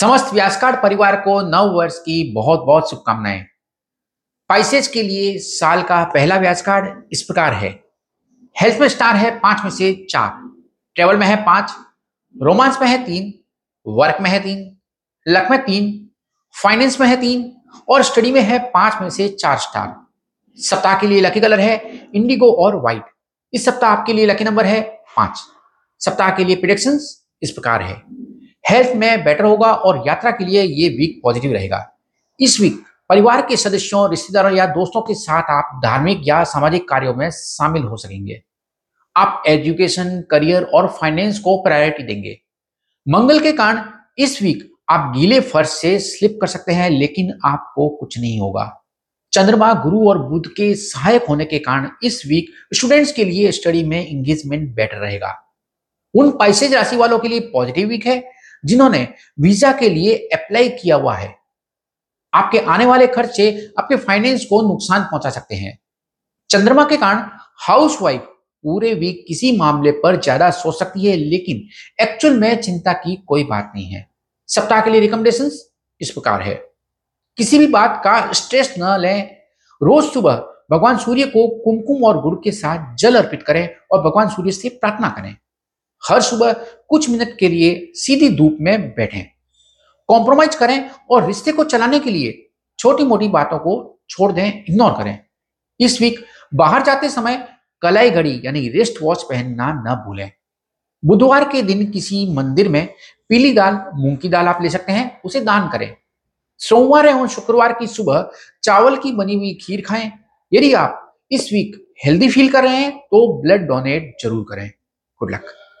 समस्त व्यासकार्ड परिवार को नव वर्ष की बहुत बहुत शुभकामनाएँ। पाइसेज के लिए साल का पहला व्यास कार्ड इस प्रकार है। हेल्थ में स्टार है पाँच में से चार। ट्रेवल में है पाँच। रोमांस में है तीन। वर्क में है तीन। लक में तीन। फाइनेंस में है तीन। और स्टडी में है पाँच में से चार स्टार। सप्ताह के लिए लकी कलर है इंडिगो और व्हाइट। इस सप्ताह आपके लिए लकी नंबर है पाँच। सप्ताह के लिए प्रिडिक्शन इस प्रकार है। हेल्थ में बेटर होगा और यात्रा के लिए ये वीक पॉजिटिव रहेगा। इस वीक परिवार के सदस्यों, रिश्तेदारों या दोस्तों के साथ आप धार्मिक या सामाजिक कार्यों में शामिल हो सकेंगे। आप एजुकेशन करियर और फाइनेंस को प्रायोरिटी देंगे। मंगल के कारण इस वीक आप गीले फर्श से स्लिप कर सकते हैं, लेकिन आपको कुछ नहीं होगा। चंद्रमा, गुरु और बुध के सहायक होने के कारण इस वीक स्टूडेंट्स के लिए स्टडी में एंगेजमेंट बेटर रहेगा। उन पैसेज राशि वालों के लिए पॉजिटिव वीक है। जिन्होंने वीज़ा के लिए अप्लाई किया हुआ है। आपके आने वाले खर्चे आपके फाइनेंस को नुकसान पहुँचा सकते हैं। चंद्रमा के कारण हाउस वाइफ पूरे वीक किसी मामले पर ज़्यादा सोच सकती है, लेकिन एक्चुअल में चिंता की कोई बात नहीं है। सप्ताह के लिए रिकमेंडेशन इस प्रकार है। किसी भी बात का स्ट्रेस न लें। रोज सुबह भगवान सूर्य को कुमकुम और गुड़ के साथ जल अर्पित करें और भगवान सूर्य से प्रार्थना करें। हर सुबह कुछ मिनट के लिए सीधी धूप में बैठें। कॉम्प्रोमाइज करें और रिश्ते को चलाने के लिए छोटी मोटी बातों को छोड़ दें इग्नोर करें। इस वीक बाहर जाते समय कलाई घड़ी यानी रिस्ट वॉच पहनना न भूलें। बुधवार के दिन किसी मंदिर में पीली दाल, मूंग की दाल आप ले सकते हैं, उसे दान करें। सोमवार एवं शुक्रवार की सुबह चावल की बनी हुई खीर खाएँ। यदि आप इस वीक हेल्दी फील कर रहे हैं तो ब्लड डोनेट ज़रूर करें। Good luck